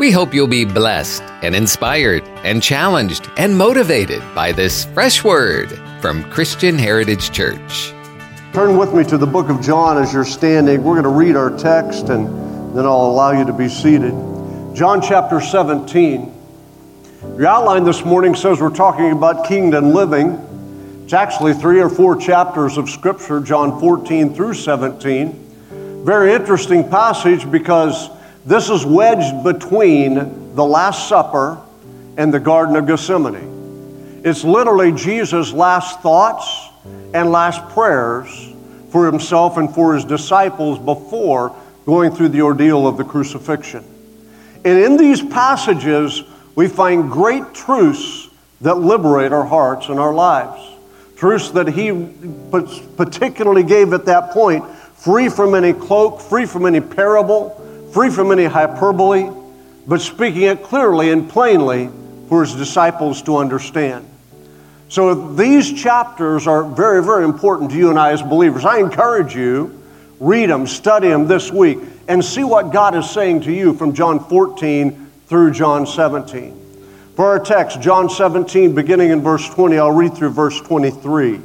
We hope you'll be blessed and inspired and challenged and motivated by this fresh word from Christian Heritage Church. Turn with me to the book of John as you're standing. We're going to read our text and then I'll allow you to be seated. John chapter 17. Your outline this morning says we're talking about kingdom living. It's actually three or four chapters of Scripture, John 14 through 17. Very interesting passage because this is wedged between the Last Supper and the Garden of Gethsemane. It's literally Jesus' last thoughts and last prayers for himself and for his disciples before going through the ordeal of the crucifixion. And in these passages, we find great truths that liberate our hearts and our lives. Truths that he particularly gave at that point, free from any cloak, free from any parable, free from any hyperbole, but speaking it clearly and plainly for his disciples to understand. So these chapters are very, very important to you and I as believers. I encourage you, read them, study them this week, and see what God is saying to you from John 14 through John 17. For our text, John 17, beginning in verse 20, I'll read through verse 23.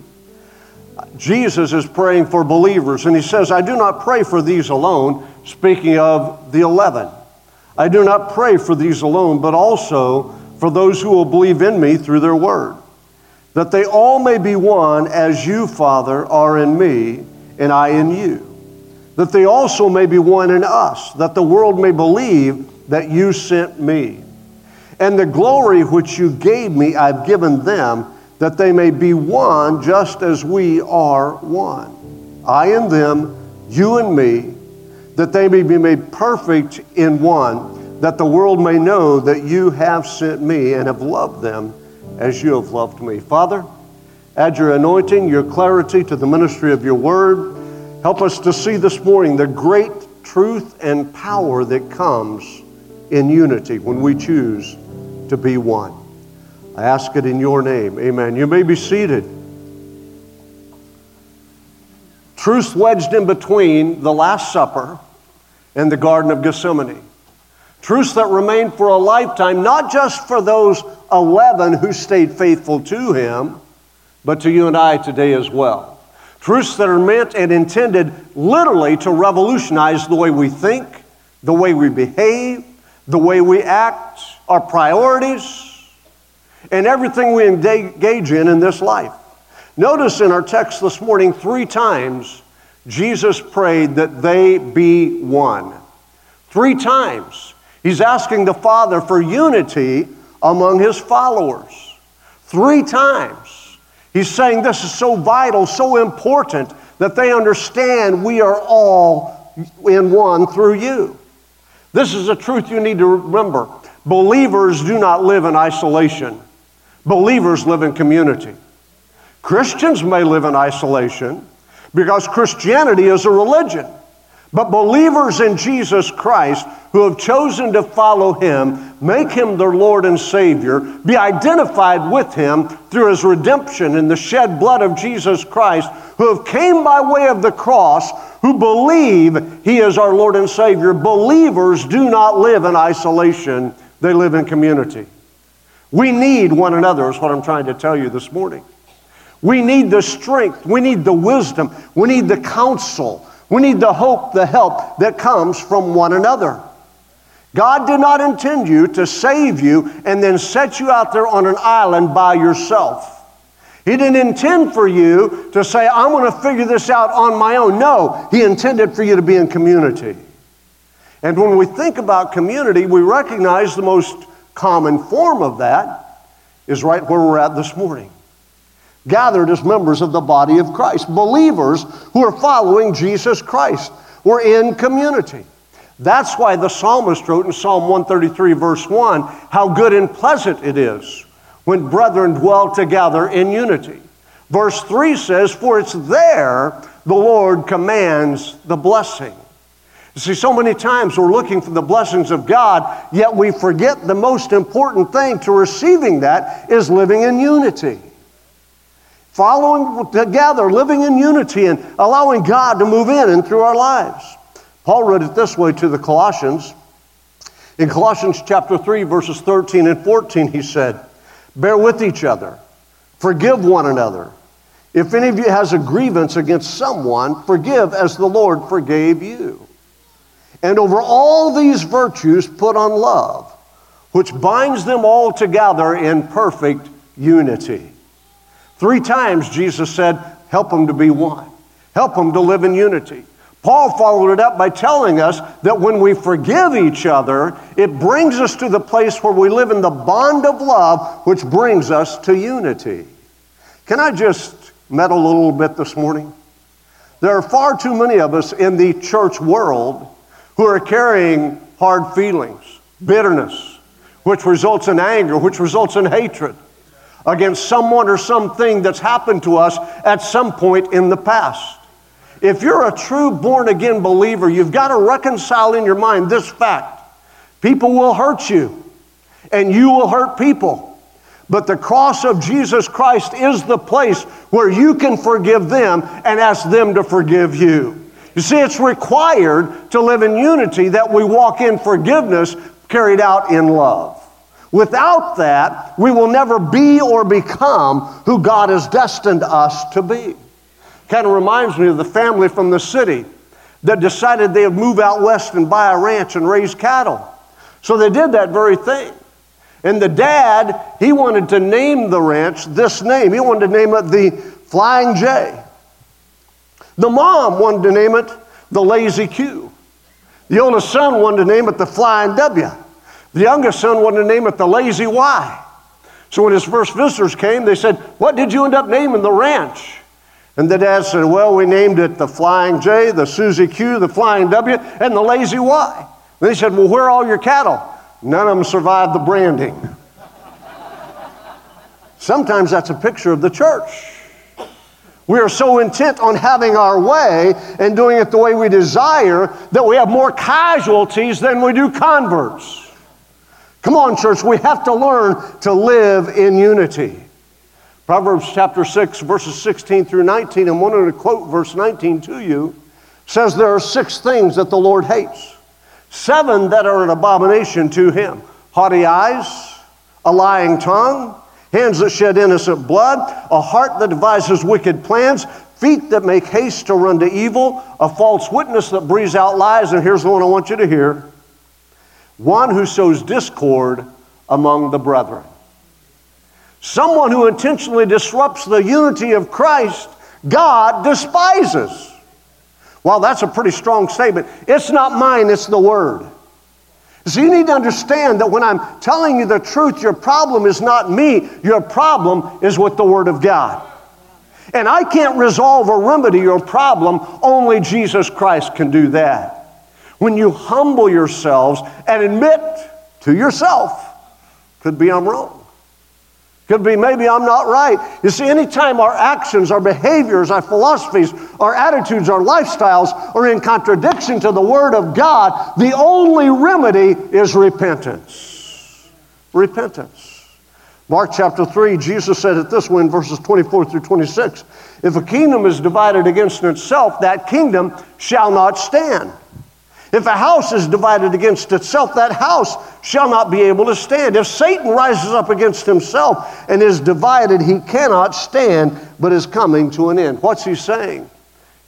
Jesus is praying for believers, and he says, I do not pray for these alone speaking of the eleven. I do not pray for these alone, but also for those who will believe in me through their word, that they all may be one as you, Father, are in me, and I in you. That they also may be one in us, that the world may believe that you sent me. And the glory which you gave me, I've given them, that they may be one just as we are one. I and them, you and me that they may be made perfect in one, that the world may know that you have sent me and have loved them as you have loved me. Father, add your anointing, your clarity to the ministry of your word. Help us to see this morning the great truth and power that comes in unity when we choose to be one. I ask it in your name. Amen. You may be seated. Truth wedged in between the Last Supper in the Garden of Gethsemane. Truths that remain for a lifetime, not just for those 11 who stayed faithful to him, but to you and I today as well. Truths that are meant and intended literally to revolutionize the way we think, the way we behave, the way we act, our priorities, and everything we engage in in this life. Notice in our text this morning, three times Jesus prayed that they be one. Three times. He's asking the Father for unity among his followers. Three times. He's saying this is so vital, so important that they understand we are all in one through you. This is a truth you need to remember. Believers do not live in isolation, believers live in community. Christians may live in isolation, because Christianity is a religion. But believers in Jesus Christ who have chosen to follow Him, make Him their Lord and Savior, be identified with Him through His redemption in the shed blood of Jesus Christ, who have came by way of the cross, who believe He is our Lord and Savior. Believers do not live in isolation, they live in community. We need one another, is what I'm trying to tell you this morning. We need the strength. We need the wisdom. We need the counsel. We need the hope, the help that comes from one another. God did not intend you to save you and then set you out there on an island by yourself. He didn't intend for you to say, I'm going to figure this out on my own. No, He intended for you to be in community. And when we think about community, we recognize the most common form of that is right where we're at this morning gathered as members of the body of Christ, believers who are following Jesus Christ. We're in community. That's why the psalmist wrote in Psalm 133, verse 1, how good and pleasant it is when brethren dwell together in unity. Verse 3 says, For it's there the Lord commands the blessing. You see, so many times we're looking for the blessings of God, yet we forget the most important thing to receiving that is living in unity following together, living in unity, and allowing God to move in and through our lives. Paul wrote it this way to the Colossians In Colossians chapter 3, verses 13 and 14, he said, Bear with each other, forgive one another. If any of you has a grievance against someone, forgive as the Lord forgave you. And over all these virtues, put on love, which binds them all together in perfect unity. Three times Jesus said, Help them to be one, help them to live in unity. Paul followed it up by telling us that when we forgive each other, it brings us to the place where we live in the bond of love, which brings us to unity. Can I just meddle a little bit this morning? There are far too many of us in the church world who are carrying hard feelings, bitterness, which results in anger, which results in hatred against someone or something that's happened to us at some point in the past. If you're a true born again believer, you've got to reconcile in your mind this fact people will hurt you, and you will hurt people. But the cross of Jesus Christ is the place where you can forgive them and ask them to forgive you. You see, it's required to live in unity that we walk in forgiveness carried out in love. Without that, we will never be or become who God has destined us to be. Kind of reminds me of the family from the city that decided they would move out west and buy a ranch and raise cattle. So they did that very thing. And the dad, he wanted to name the ranch this name. He wanted to name it the Flying J. The mom wanted to name it the Lazy Q. The oldest son wanted to name it the Flying W. The youngest son wanted to name it the Lazy Y. So when his first visitors came, they said, What did you end up naming the ranch? And the dad said, Well, we named it the Flying J, the Susie Q, the Flying W, and the Lazy Y. And they said, Well, where are all your cattle? None of them survived the branding. Sometimes that's a picture of the church. We are so intent on having our way and doing it the way we desire that we have more casualties than we do converts. Come on, church, we have to learn to live in unity. Proverbs chapter 6, verses 16 through 19, I'm wanting to quote verse 19 to you, says there are six things that the Lord hates, seven that are an abomination to him. Haughty eyes, a lying tongue, hands that shed innocent blood, a heart that devises wicked plans, feet that make haste to run to evil, a false witness that breathes out lies, and here's the one I want you to hear one who sows discord among the brethren. Someone who intentionally disrupts the unity of Christ, God despises. Well, that's a pretty strong statement. It's not mine, it's the Word. So you need to understand that when I'm telling you the truth, your problem is not me, your problem is with the Word of God. And I can't resolve or remedy your problem, only Jesus Christ can do that. When you humble yourselves and admit to yourself, could be I'm wrong. Could be maybe I'm not right. You see, anytime our actions, our behaviors, our philosophies, our attitudes, our lifestyles are in contradiction to the Word of God, the only remedy is repentance. Repentance. Mark chapter 3, Jesus said it this way in verses 24 through 26 If a kingdom is divided against itself, that kingdom shall not stand. If a house is divided against itself, that house shall not be able to stand. If Satan rises up against himself and is divided, he cannot stand, but is coming to an end. What's he saying?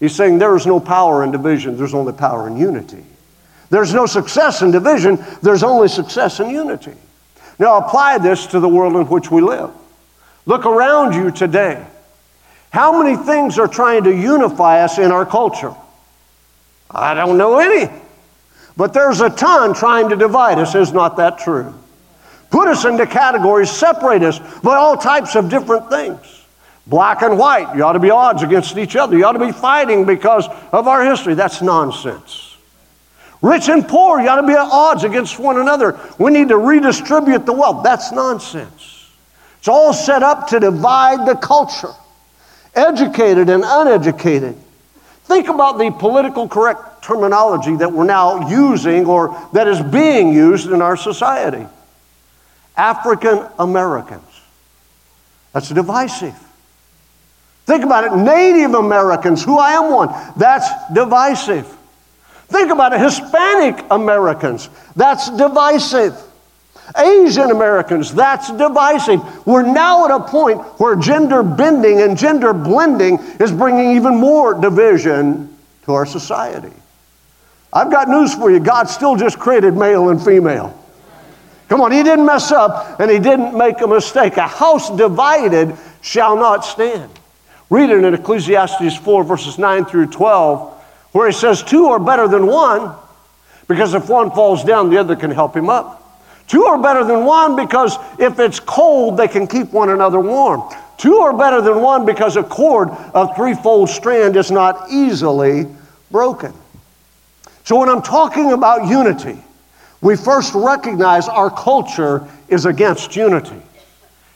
He's saying there is no power in division, there's only power in unity. There's no success in division, there's only success in unity. Now apply this to the world in which we live. Look around you today. How many things are trying to unify us in our culture? I don't know any. But there's a ton trying to divide us. Is not that true? Put us into categories, separate us by all types of different things. Black and white, you ought to be odds against each other. You ought to be fighting because of our history. That's nonsense. Rich and poor, you ought to be at odds against one another. We need to redistribute the wealth. That's nonsense. It's all set up to divide the culture, educated and uneducated. Think about the political correct terminology that we're now using or that is being used in our society. African Americans. That's divisive. Think about it. Native Americans, who I am one, that's divisive. Think about it Hispanic Americans, that's divisive. Asian Americans, that's divisive. We're now at a point where gender bending and gender blending is bringing even more division to our society. I've got news for you God still just created male and female. Come on, He didn't mess up and He didn't make a mistake. A house divided shall not stand. Read it in Ecclesiastes 4, verses 9 through 12, where He says, Two are better than one, because if one falls down, the other can help him up. Two are better than one because if it's cold, they can keep one another warm. Two are better than one because a cord of threefold strand is not easily broken. So when I'm talking about unity, we first recognize our culture is against unity.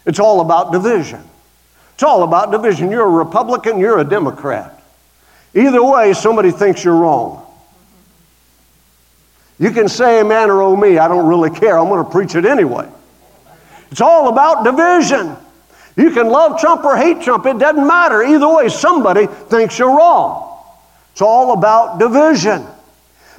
It's all about division. It's all about division. You're a Republican, you're a Democrat. Either way, somebody thinks you're wrong. You can say amen or oh me, I don't really care. I'm going to preach it anyway. It's all about division. You can love Trump or hate Trump, it doesn't matter. Either way, somebody thinks you're wrong. It's all about division.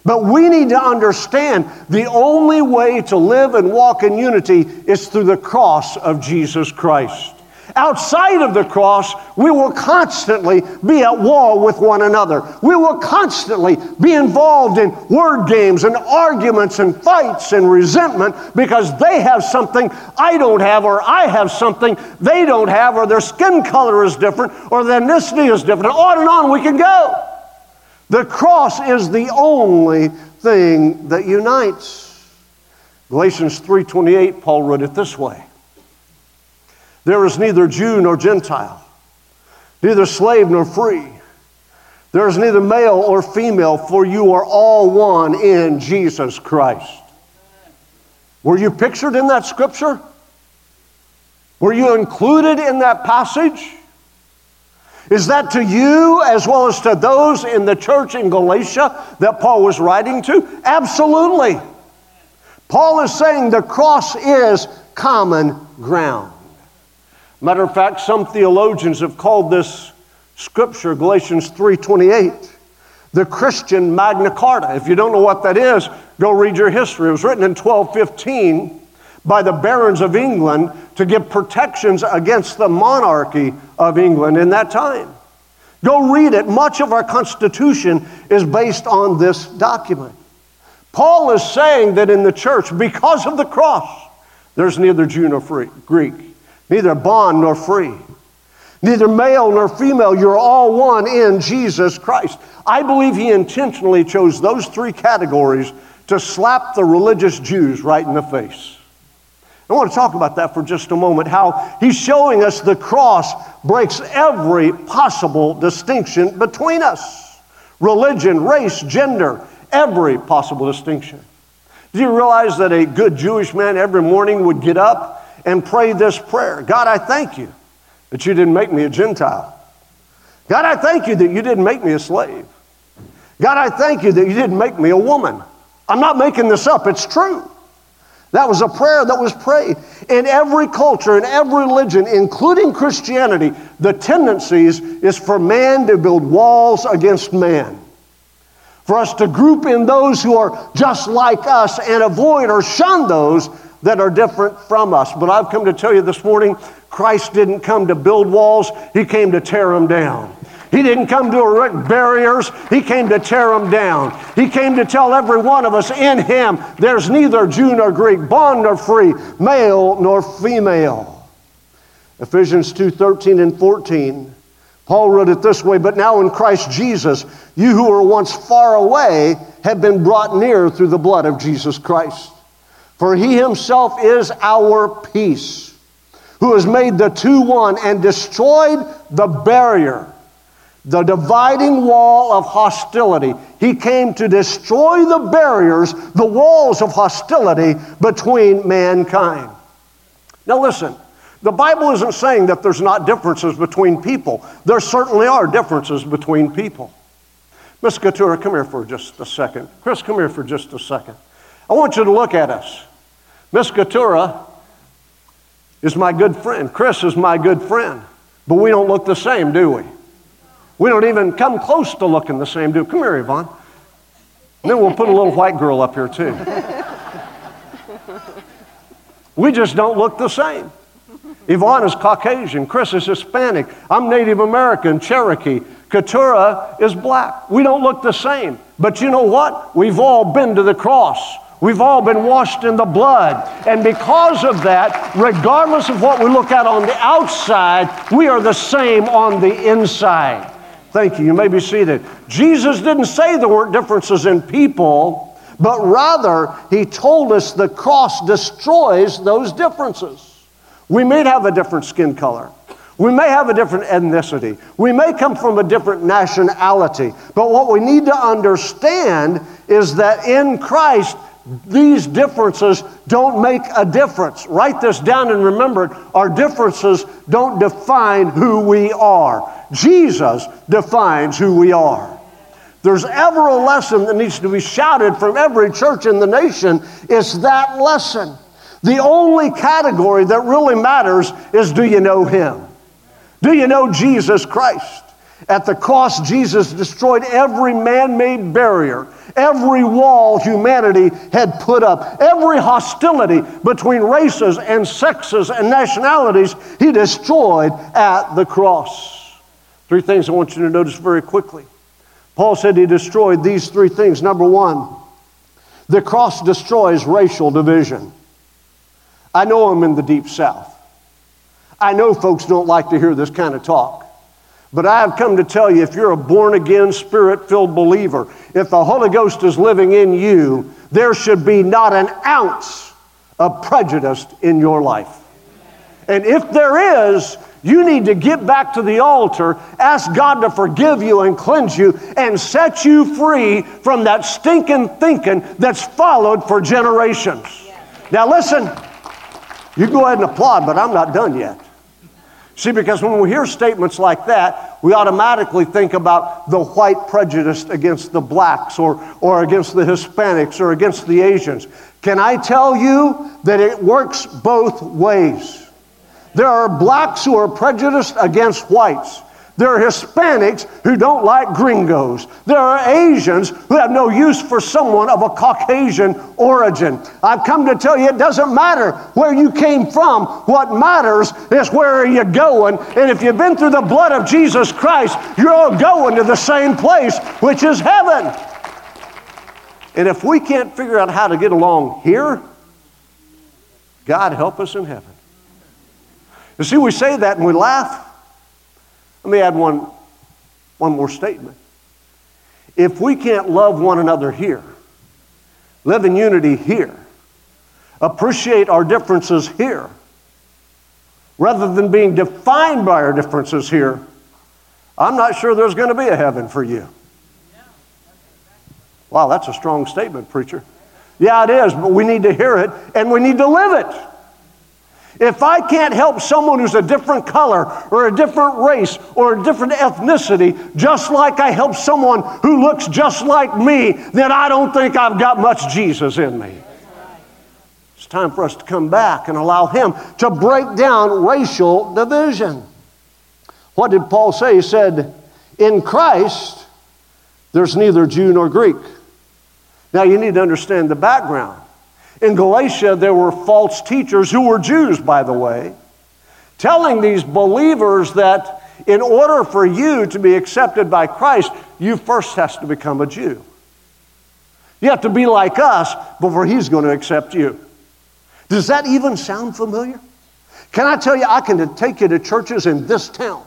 But we need to understand the only way to live and walk in unity is through the cross of Jesus Christ. Outside of the cross, we will constantly be at war with one another. We will constantly be involved in word games and arguments and fights and resentment because they have something I don't have, or I have something they don't have, or their skin color is different, or their ethnicity is different. On and on we can go. The cross is the only thing that unites. Galatians 3:28 Paul wrote it this way. There is neither Jew nor Gentile, neither slave nor free. There is neither male or female, for you are all one in Jesus Christ. Were you pictured in that scripture? Were you included in that passage? Is that to you as well as to those in the church in Galatia that Paul was writing to? Absolutely. Paul is saying the cross is common ground. Matter of fact, some theologians have called this scripture, Galatians 3:28, the Christian Magna Carta. If you don't know what that is, go read your history. It was written in 1215 by the barons of England to give protections against the monarchy of England in that time. Go read it. Much of our Constitution is based on this document. Paul is saying that in the church, because of the cross, there's neither Jew nor free, Greek neither bond nor free, neither male nor female. You're all one in Jesus Christ. I believe he intentionally chose those three categories to slap the religious Jews right in the face. I want to talk about that for just a moment. How he's showing us the cross breaks every possible distinction between us religion, race, gender, every possible distinction. Do you realize that a good Jewish man every morning would get up and pray this prayer God, I thank you that you didn't make me a Gentile. God, I thank you that you didn't make me a slave. God, I thank you that you didn't make me a woman. I'm not making this up, it's true. That was a prayer that was prayed. In every culture, in every religion, including Christianity, the tendencies is for man to build walls against man. For us to group in those who are just like us and avoid or shun those that are different from us. But I've come to tell you this morning Christ didn't come to build walls, He came to tear them down. He didn't come to erect barriers, He came to tear them down. He came to tell every one of us in Him there's neither Jew nor Greek, bond nor free, male nor female. Ephesians 2 13 and 14. Paul wrote it this way, but now in Christ Jesus, you who were once far away have been brought near through the blood of Jesus Christ. For he himself is our peace, who has made the two one and destroyed the barrier, the dividing wall of hostility. He came to destroy the barriers, the walls of hostility between mankind. Now, listen. The Bible isn't saying that there's not differences between people. There certainly are differences between people. Miss Katura, come here for just a second. Chris, come here for just a second. I want you to look at us. Miss Katura is my good friend. Chris is my good friend. But we don't look the same, do we? We don't even come close to looking the same, do? Come here, Yvonne. And then we'll put a little white girl up here too. We just don't look the same. Yvonne is Caucasian, Chris is Hispanic, I'm Native American, Cherokee, Keturah is black. We don't look the same. But you know what? We've all been to the cross. We've all been washed in the blood. And because of that, regardless of what we look at on the outside, we are the same on the inside. Thank you. You may be seated. Jesus didn't say there weren't differences in people, but rather, he told us the cross destroys those differences. We may have a different skin color. We may have a different ethnicity. We may come from a different nationality. But what we need to understand is that in Christ, these differences don't make a difference. Write this down and remember it. Our differences don't define who we are. Jesus defines who we are. There's ever a lesson that needs to be shouted from every church in the nation, it's that lesson. The only category that really matters is do you know Him? Do you know Jesus Christ? At the cross, Jesus destroyed every man made barrier, every wall humanity had put up, every hostility between races and sexes and nationalities, He destroyed at the cross. Three things I want you to notice very quickly. Paul said He destroyed these three things. Number one, the cross destroys racial division. I know I'm in the deep south. I know folks don't like to hear this kind of talk. But I have come to tell you if you're a born again, spirit filled believer, if the Holy Ghost is living in you, there should be not an ounce of prejudice in your life. And if there is, you need to get back to the altar, ask God to forgive you and cleanse you, and set you free from that stinking thinking that's followed for generations. Now, listen. You go ahead and applaud, but I'm not done yet. See, because when we hear statements like that, we automatically think about the white prejudice against the blacks or, or against the Hispanics or against the Asians. Can I tell you that it works both ways? There are blacks who are prejudiced against whites. There are Hispanics who don't like gringos. There are Asians who have no use for someone of a Caucasian origin. I've come to tell you it doesn't matter where you came from. What matters is where are you going. And if you've been through the blood of Jesus Christ, you're all going to the same place, which is heaven. And if we can't figure out how to get along here, God help us in heaven. You see, we say that and we laugh. Let me add one, one more statement. If we can't love one another here, live in unity here, appreciate our differences here, rather than being defined by our differences here, I'm not sure there's going to be a heaven for you. Wow, that's a strong statement, preacher. Yeah, it is, but we need to hear it and we need to live it. If I can't help someone who's a different color or a different race or a different ethnicity, just like I help someone who looks just like me, then I don't think I've got much Jesus in me. It's time for us to come back and allow Him to break down racial division. What did Paul say? He said, In Christ, there's neither Jew nor Greek. Now, you need to understand the background. In Galatia, there were false teachers who were Jews, by the way, telling these believers that in order for you to be accepted by Christ, you first has to become a Jew. You have to be like us before he's going to accept you. Does that even sound familiar? Can I tell you, I can take you to churches in this town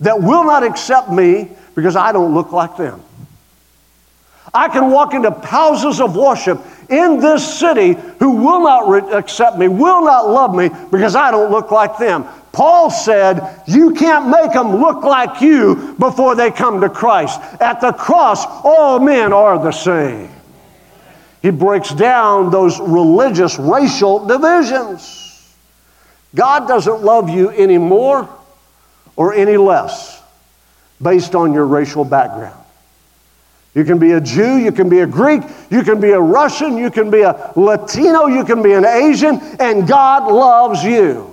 that will not accept me because I don't look like them. I can walk into houses of worship in this city who will not re- accept me, will not love me because I don't look like them. Paul said, You can't make them look like you before they come to Christ. At the cross, all men are the same. He breaks down those religious, racial divisions. God doesn't love you any more or any less based on your racial background. You can be a Jew, you can be a Greek, you can be a Russian, you can be a Latino, you can be an Asian, and God loves you.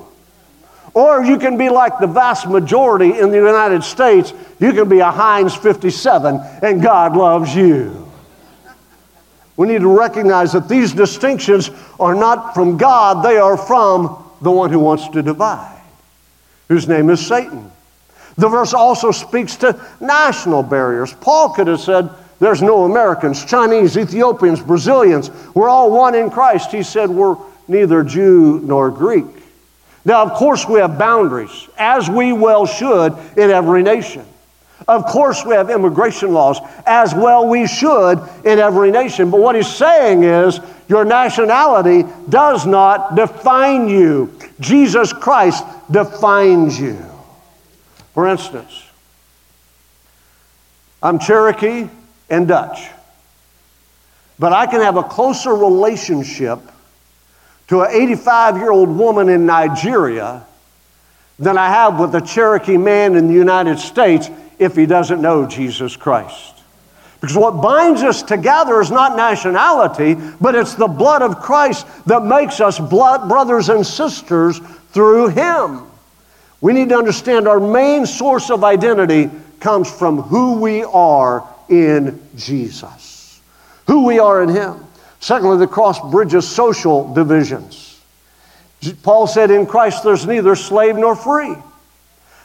Or you can be like the vast majority in the United States, you can be a Heinz 57, and God loves you. We need to recognize that these distinctions are not from God, they are from the one who wants to divide, whose name is Satan. The verse also speaks to national barriers. Paul could have said, There's no Americans, Chinese, Ethiopians, Brazilians. We're all one in Christ. He said, We're neither Jew nor Greek. Now, of course, we have boundaries, as we well should in every nation. Of course, we have immigration laws, as well we should in every nation. But what he's saying is your nationality does not define you. Jesus Christ defines you. For instance, I'm Cherokee and Dutch, but I can have a closer relationship to an 85 year old woman in Nigeria than I have with a Cherokee man in the United States if he doesn't know Jesus Christ. Because what binds us together is not nationality, but it's the blood of Christ that makes us blood brothers and sisters through him. We need to understand our main source of identity comes from who we are in Jesus, who we are in him. Secondly, the cross bridges social divisions. Paul said, In Christ there's neither slave nor free.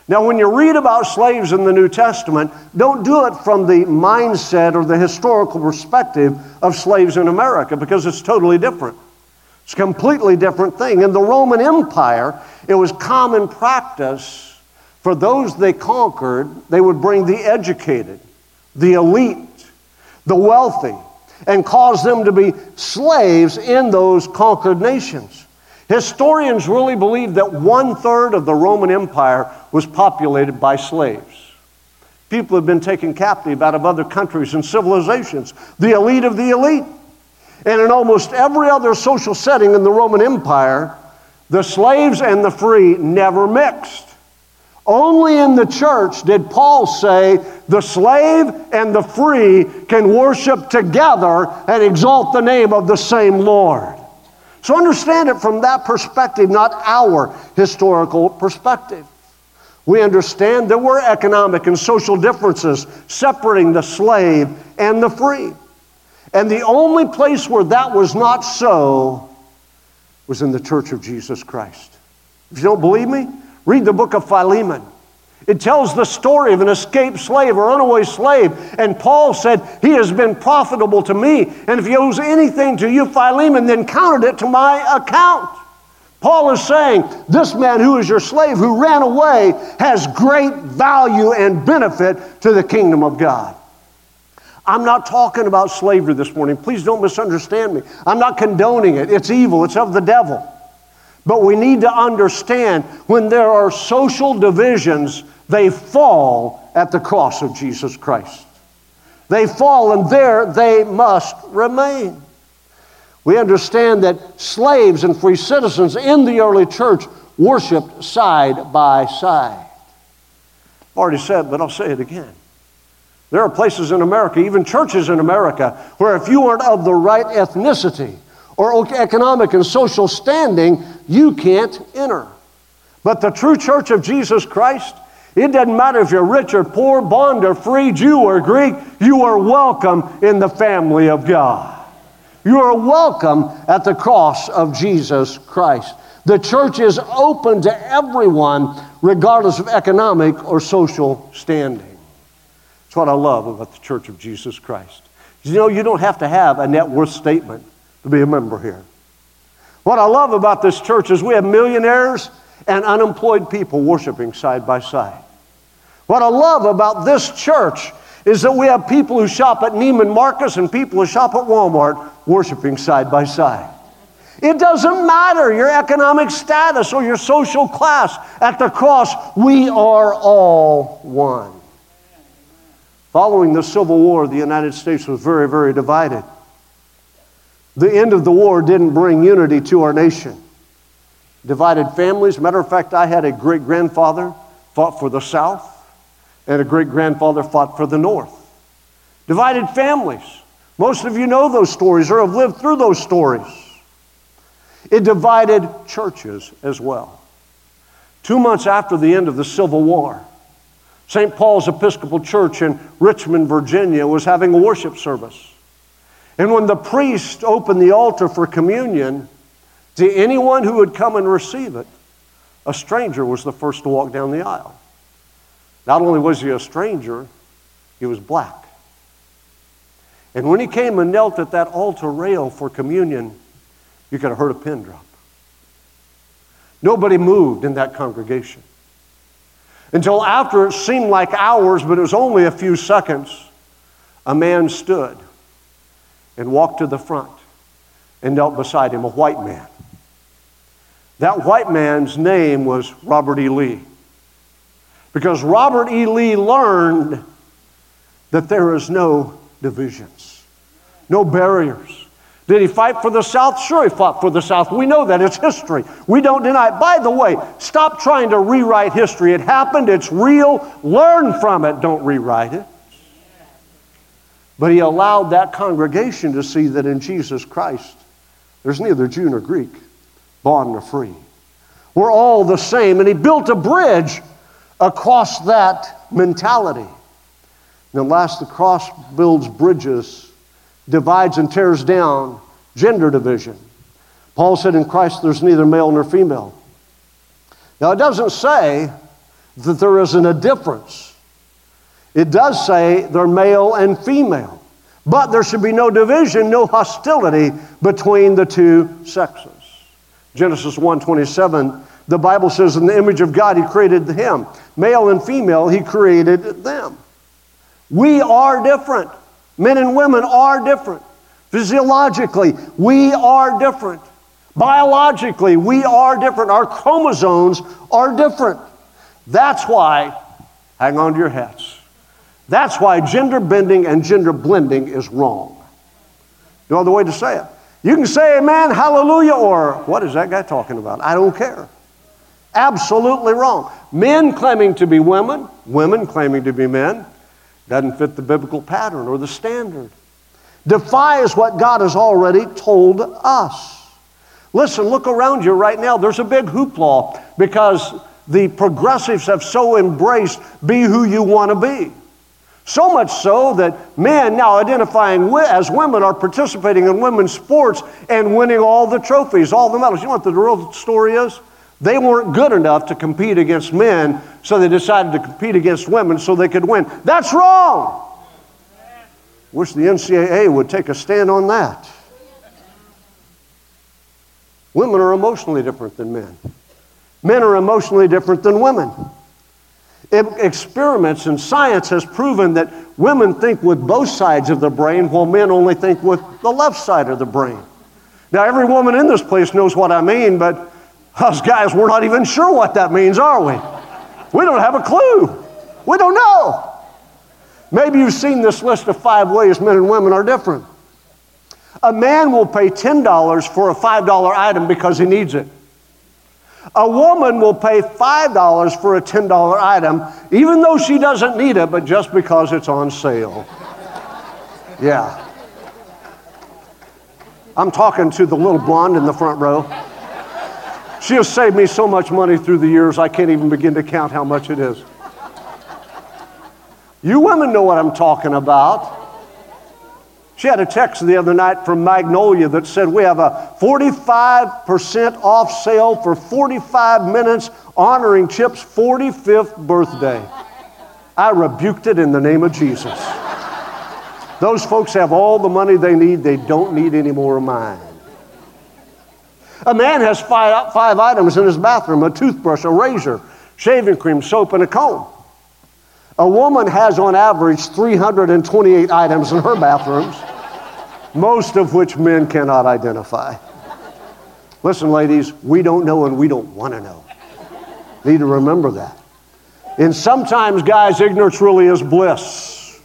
Now, when you read about slaves in the New Testament, don't do it from the mindset or the historical perspective of slaves in America because it's totally different. It's a completely different thing. In the Roman Empire, it was common practice for those they conquered, they would bring the educated, the elite, the wealthy, and cause them to be slaves in those conquered nations. Historians really believe that one third of the Roman Empire was populated by slaves. People had been taken captive out of other countries and civilizations, the elite of the elite. And in almost every other social setting in the Roman Empire, the slaves and the free never mixed. Only in the church did Paul say the slave and the free can worship together and exalt the name of the same Lord. So understand it from that perspective, not our historical perspective. We understand there were economic and social differences separating the slave and the free. And the only place where that was not so was in the church of Jesus Christ. If you don't believe me, read the book of Philemon. It tells the story of an escaped slave or runaway slave. And Paul said, He has been profitable to me. And if he owes anything to you, Philemon, then count it to my account. Paul is saying, This man who is your slave, who ran away, has great value and benefit to the kingdom of God. I'm not talking about slavery this morning. Please don't misunderstand me. I'm not condoning it. It's evil, it's of the devil. But we need to understand when there are social divisions, they fall at the cross of Jesus Christ. They fall, and there they must remain. We understand that slaves and free citizens in the early church worshiped side by side. I've already said, but I'll say it again. There are places in America, even churches in America, where if you aren't of the right ethnicity or economic and social standing, you can't enter. But the true church of Jesus Christ, it doesn't matter if you're rich or poor, bond or free, Jew or Greek, you are welcome in the family of God. You are welcome at the cross of Jesus Christ. The church is open to everyone, regardless of economic or social standing. That's what I love about the church of Jesus Christ. You know, you don't have to have a net worth statement to be a member here. What I love about this church is we have millionaires and unemployed people worshiping side by side. What I love about this church is that we have people who shop at Neiman Marcus and people who shop at Walmart worshiping side by side. It doesn't matter your economic status or your social class. At the cross, we are all one. Following the Civil War, the United States was very, very divided. The end of the war didn't bring unity to our nation. Divided families. Matter of fact, I had a great grandfather fought for the South, and a great grandfather fought for the North. Divided families. Most of you know those stories or have lived through those stories. It divided churches as well. Two months after the end of the Civil War, St. Paul's Episcopal Church in Richmond, Virginia was having a worship service. And when the priest opened the altar for communion, to anyone who would come and receive it, a stranger was the first to walk down the aisle. Not only was he a stranger, he was black. And when he came and knelt at that altar rail for communion, you could have heard a pin drop. Nobody moved in that congregation. Until after it seemed like hours, but it was only a few seconds, a man stood and walked to the front and knelt beside him, a white man. That white man's name was Robert E. Lee. Because Robert E. Lee learned that there is no divisions, no barriers. Did he fight for the South? Sure, he fought for the South. We know that. It's history. We don't deny it. By the way, stop trying to rewrite history. It happened, it's real. Learn from it, don't rewrite it. But he allowed that congregation to see that in Jesus Christ, there's neither Jew nor Greek, bond nor free. We're all the same. And he built a bridge across that mentality. And then last, the cross builds bridges, divides and tears down gender division. Paul said in Christ there's neither male nor female. Now it doesn't say that there isn't a difference. It does say they're male and female. But there should be no division, no hostility between the two sexes. Genesis 1:27, the Bible says, In the image of God, He created him. Male and female, He created them. We are different. Men and women are different. Physiologically, we are different. Biologically, we are different. Our chromosomes are different. That's why, hang on to your hats. That's why gender bending and gender blending is wrong. No other way to say it. You can say amen, hallelujah, or what is that guy talking about? I don't care. Absolutely wrong. Men claiming to be women, women claiming to be men, doesn't fit the biblical pattern or the standard. Defies what God has already told us. Listen, look around you right now. There's a big hoopla because the progressives have so embraced be who you want to be. So much so that men now identifying as women are participating in women's sports and winning all the trophies, all the medals. You know what the real story is? They weren't good enough to compete against men, so they decided to compete against women so they could win. That's wrong. Wish the NCAA would take a stand on that. Women are emotionally different than men. Men are emotionally different than women. Experiments in science has proven that women think with both sides of the brain while men only think with the left side of the brain. Now, every woman in this place knows what I mean, but us guys, we're not even sure what that means, are we? We don't have a clue. We don't know. Maybe you've seen this list of five ways men and women are different. A man will pay $10 for a $5 item because he needs it. A woman will pay $5 for a $10 item, even though she doesn't need it, but just because it's on sale. Yeah. I'm talking to the little blonde in the front row. She has saved me so much money through the years, I can't even begin to count how much it is. You women know what I'm talking about. She had a text the other night from Magnolia that said, We have a 45% off sale for 45 minutes honoring Chip's 45th birthday. I rebuked it in the name of Jesus. Those folks have all the money they need, they don't need any more of mine. A man has five, five items in his bathroom a toothbrush, a razor, shaving cream, soap, and a comb. A woman has on average 328 items in her bathrooms, most of which men cannot identify. Listen, ladies, we don't know and we don't want to know. Need to remember that. And sometimes, guys, ignorance really is bliss.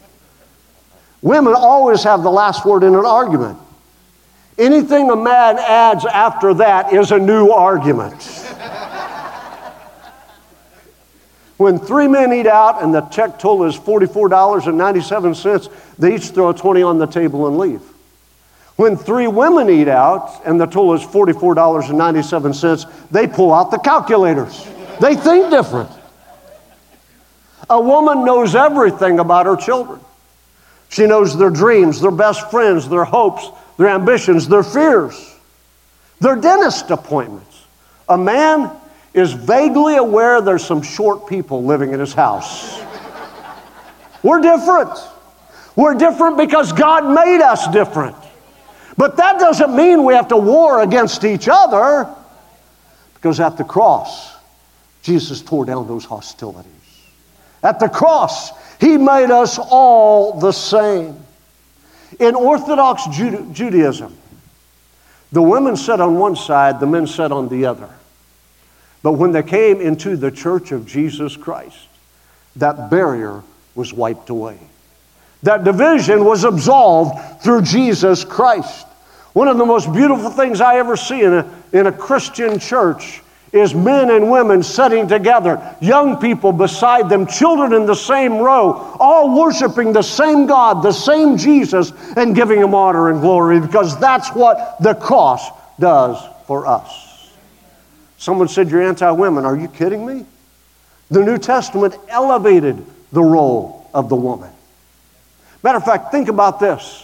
Women always have the last word in an argument. Anything a man adds after that is a new argument. When three men eat out and the check total is $44.97, they each throw a 20 on the table and leave. When three women eat out and the total is $44.97, they pull out the calculators. They think different. A woman knows everything about her children. She knows their dreams, their best friends, their hopes, their ambitions, their fears, their dentist appointments. A man is vaguely aware there's some short people living in his house. We're different. We're different because God made us different. But that doesn't mean we have to war against each other because at the cross, Jesus tore down those hostilities. At the cross, He made us all the same. In Orthodox Judaism, the women sat on one side, the men sat on the other. But when they came into the church of Jesus Christ, that barrier was wiped away. That division was absolved through Jesus Christ. One of the most beautiful things I ever see in a, in a Christian church is men and women sitting together, young people beside them, children in the same row, all worshiping the same God, the same Jesus, and giving him honor and glory because that's what the cross does for us. Someone said, You're anti women. Are you kidding me? The New Testament elevated the role of the woman. Matter of fact, think about this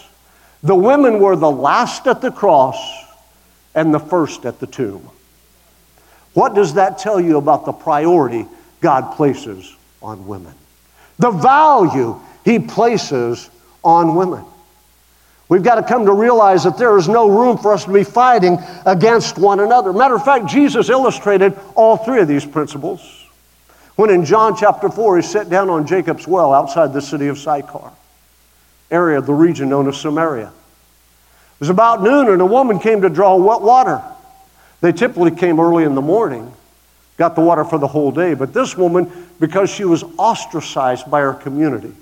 the women were the last at the cross and the first at the tomb. What does that tell you about the priority God places on women? The value He places on women. We've got to come to realize that there is no room for us to be fighting against one another. Matter of fact, Jesus illustrated all three of these principles when in John chapter 4 he sat down on Jacob's well outside the city of Sychar area of the region known as Samaria. It was about noon, and a woman came to draw wet water. They typically came early in the morning, got the water for the whole day. But this woman, because she was ostracized by her community,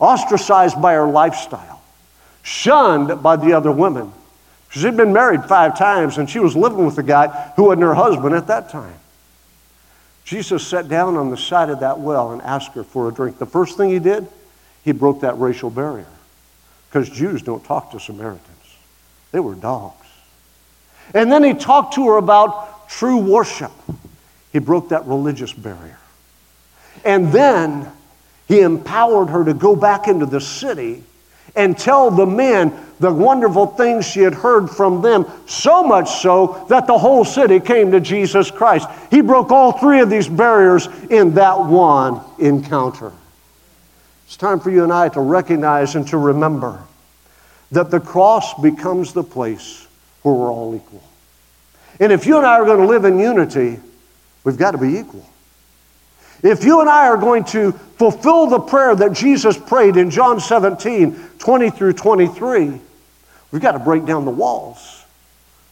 ostracized by her lifestyle, shunned by the other women, she'd been married five times and she was living with a guy who wasn't her husband at that time. Jesus sat down on the side of that well and asked her for a drink. The first thing he did, he broke that racial barrier. Because Jews don't talk to Samaritans, they were dogs. And then he talked to her about true worship. He broke that religious barrier. And then he empowered her to go back into the city and tell the men the wonderful things she had heard from them, so much so that the whole city came to Jesus Christ. He broke all three of these barriers in that one encounter. It's time for you and I to recognize and to remember that the cross becomes the place where we're all equal. And if you and I are going to live in unity, we've got to be equal. If you and I are going to fulfill the prayer that Jesus prayed in John 17, 20 through 23, we've got to break down the walls.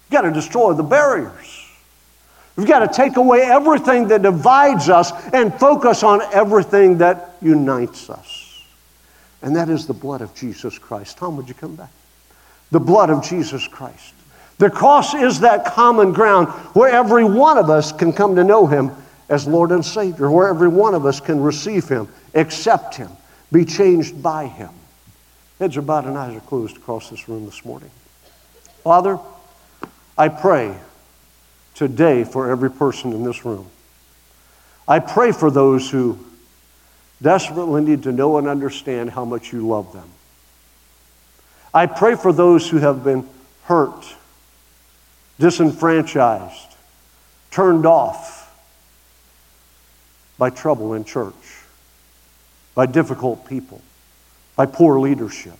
We've got to destroy the barriers. We've got to take away everything that divides us and focus on everything that unites us and that is the blood of Jesus Christ. Tom, would you come back? The blood of Jesus Christ. The cross is that common ground where every one of us can come to know Him as Lord and Savior, where every one of us can receive Him, accept Him, be changed by Him. Heads are bowed and eyes are closed across this room this morning. Father, I pray today for every person in this room. I pray for those who desperately need to know and understand how much you love them. I pray for those who have been hurt, disenfranchised, turned off by trouble in church, by difficult people, by poor leadership.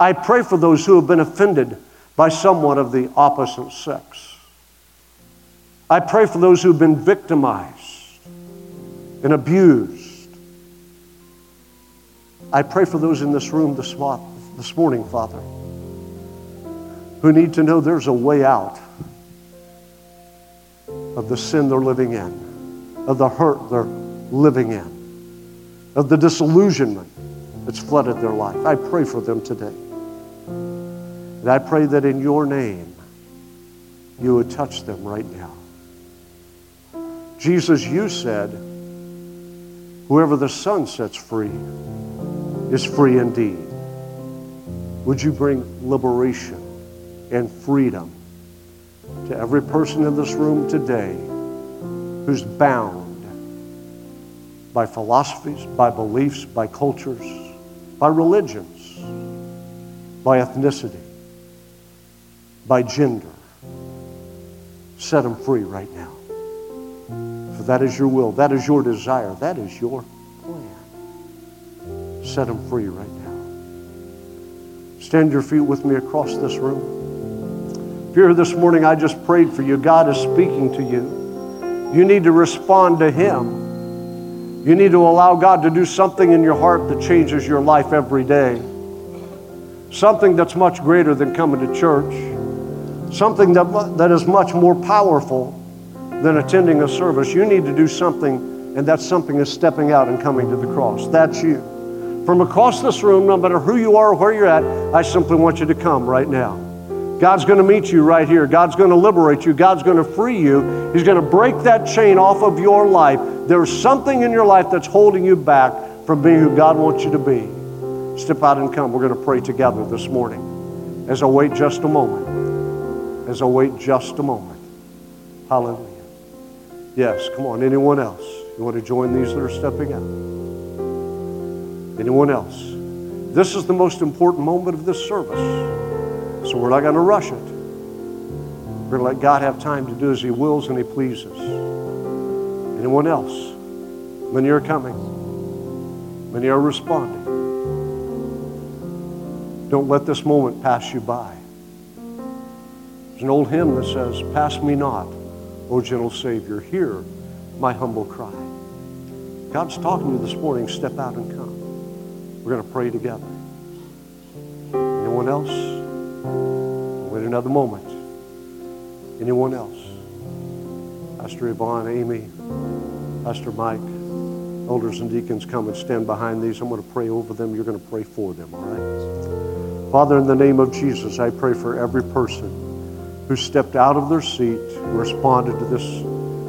I pray for those who have been offended by someone of the opposite sex. I pray for those who have been victimized and abused. I pray for those in this room this, this morning, Father, who need to know there's a way out of the sin they're living in, of the hurt they're living in, of the disillusionment that's flooded their life. I pray for them today. And I pray that in your name, you would touch them right now. Jesus, you said, Whoever the Son sets free is free indeed. Would you bring liberation and freedom to every person in this room today who's bound by philosophies, by beliefs, by cultures, by religions, by ethnicity, by gender. Set them free right now. For that is your will, that is your desire, that is your plan. Set them free right now. Stand your feet with me across this room. If you're here this morning, I just prayed for you. God is speaking to you. You need to respond to Him. You need to allow God to do something in your heart that changes your life every day. Something that's much greater than coming to church something that, that is much more powerful than attending a service. You need to do something, and that something is stepping out and coming to the cross. That's you. From across this room, no matter who you are or where you're at, I simply want you to come right now. God's going to meet you right here. God's going to liberate you. God's going to free you. He's going to break that chain off of your life. There's something in your life that's holding you back from being who God wants you to be. Step out and come. We're going to pray together this morning as I wait just a moment as I wait just a moment. Hallelujah. Yes, come on. Anyone else? You want to join these that are stepping out? Anyone else? This is the most important moment of this service. So we're not going to rush it. We're going to let God have time to do as He wills and He pleases. Anyone else? Many are coming. Many are responding. Don't let this moment pass you by. There's an old hymn that says, Pass me not, O gentle Savior, hear my humble cry. God's talking to you this morning. Step out and come. We're going to pray together. Anyone else? Wait another moment. Anyone else? Pastor Yvonne, Amy, Pastor Mike, elders and deacons come and stand behind these. I'm going to pray over them. You're going to pray for them, all right? Father, in the name of Jesus, I pray for every person who stepped out of their seat and responded to this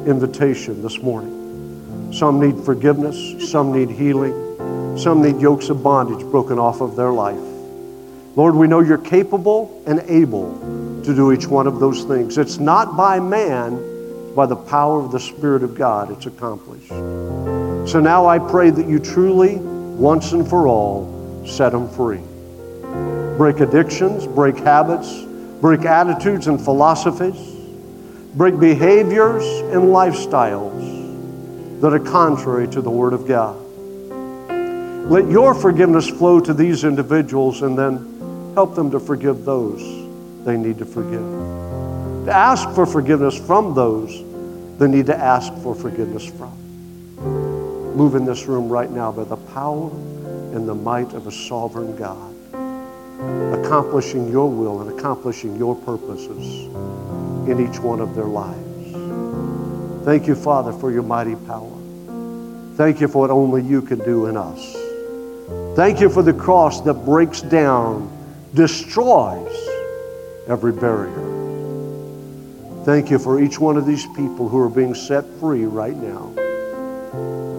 invitation this morning. Some need forgiveness, some need healing, some need yokes of bondage broken off of their life. Lord, we know you're capable and able to do each one of those things. It's not by man, by the power of the Spirit of God, it's accomplished. So now I pray that you truly, once and for all, set them free. Break addictions, break habits, break attitudes and philosophies, break behaviors and lifestyles that are contrary to the Word of God. Let your forgiveness flow to these individuals and then help them to forgive those they need to forgive. To ask for forgiveness from those they need to ask for forgiveness from. Move in this room right now by the power and the might of a sovereign God accomplishing your will and accomplishing your purposes in each one of their lives. Thank you, Father, for your mighty power. Thank you for what only you can do in us. Thank you for the cross that breaks down, destroys every barrier. Thank you for each one of these people who are being set free right now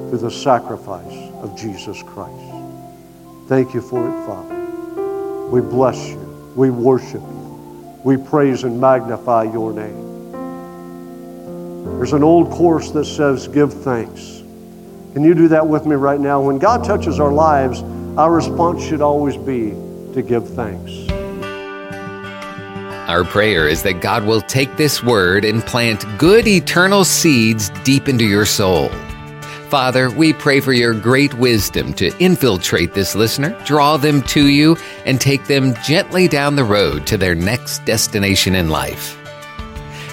through the sacrifice of Jesus Christ. Thank you for it, Father. We bless you. We worship you. We praise and magnify your name. There's an old course that says, Give thanks. Can you do that with me right now? When God touches our lives, our response should always be to give thanks. Our prayer is that God will take this word and plant good eternal seeds deep into your soul. Father, we pray for your great wisdom to infiltrate this listener, draw them to you, and take them gently down the road to their next destination in life.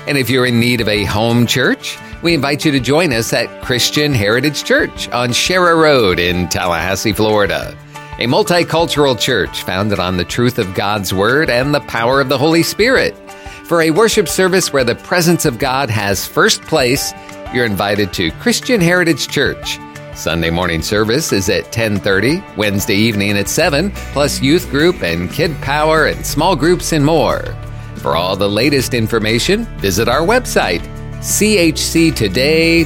And if you're in need of a home church, we invite you to join us at Christian Heritage Church on Sharer Road in Tallahassee, Florida. A multicultural church founded on the truth of God's Word and the power of the Holy Spirit. For a worship service where the presence of God has first place, you're invited to Christian Heritage Church. Sunday morning service is at 10:30, Wednesday evening at 7, plus youth group and kid power and small groups and more. For all the latest information, visit our website chctoday.com.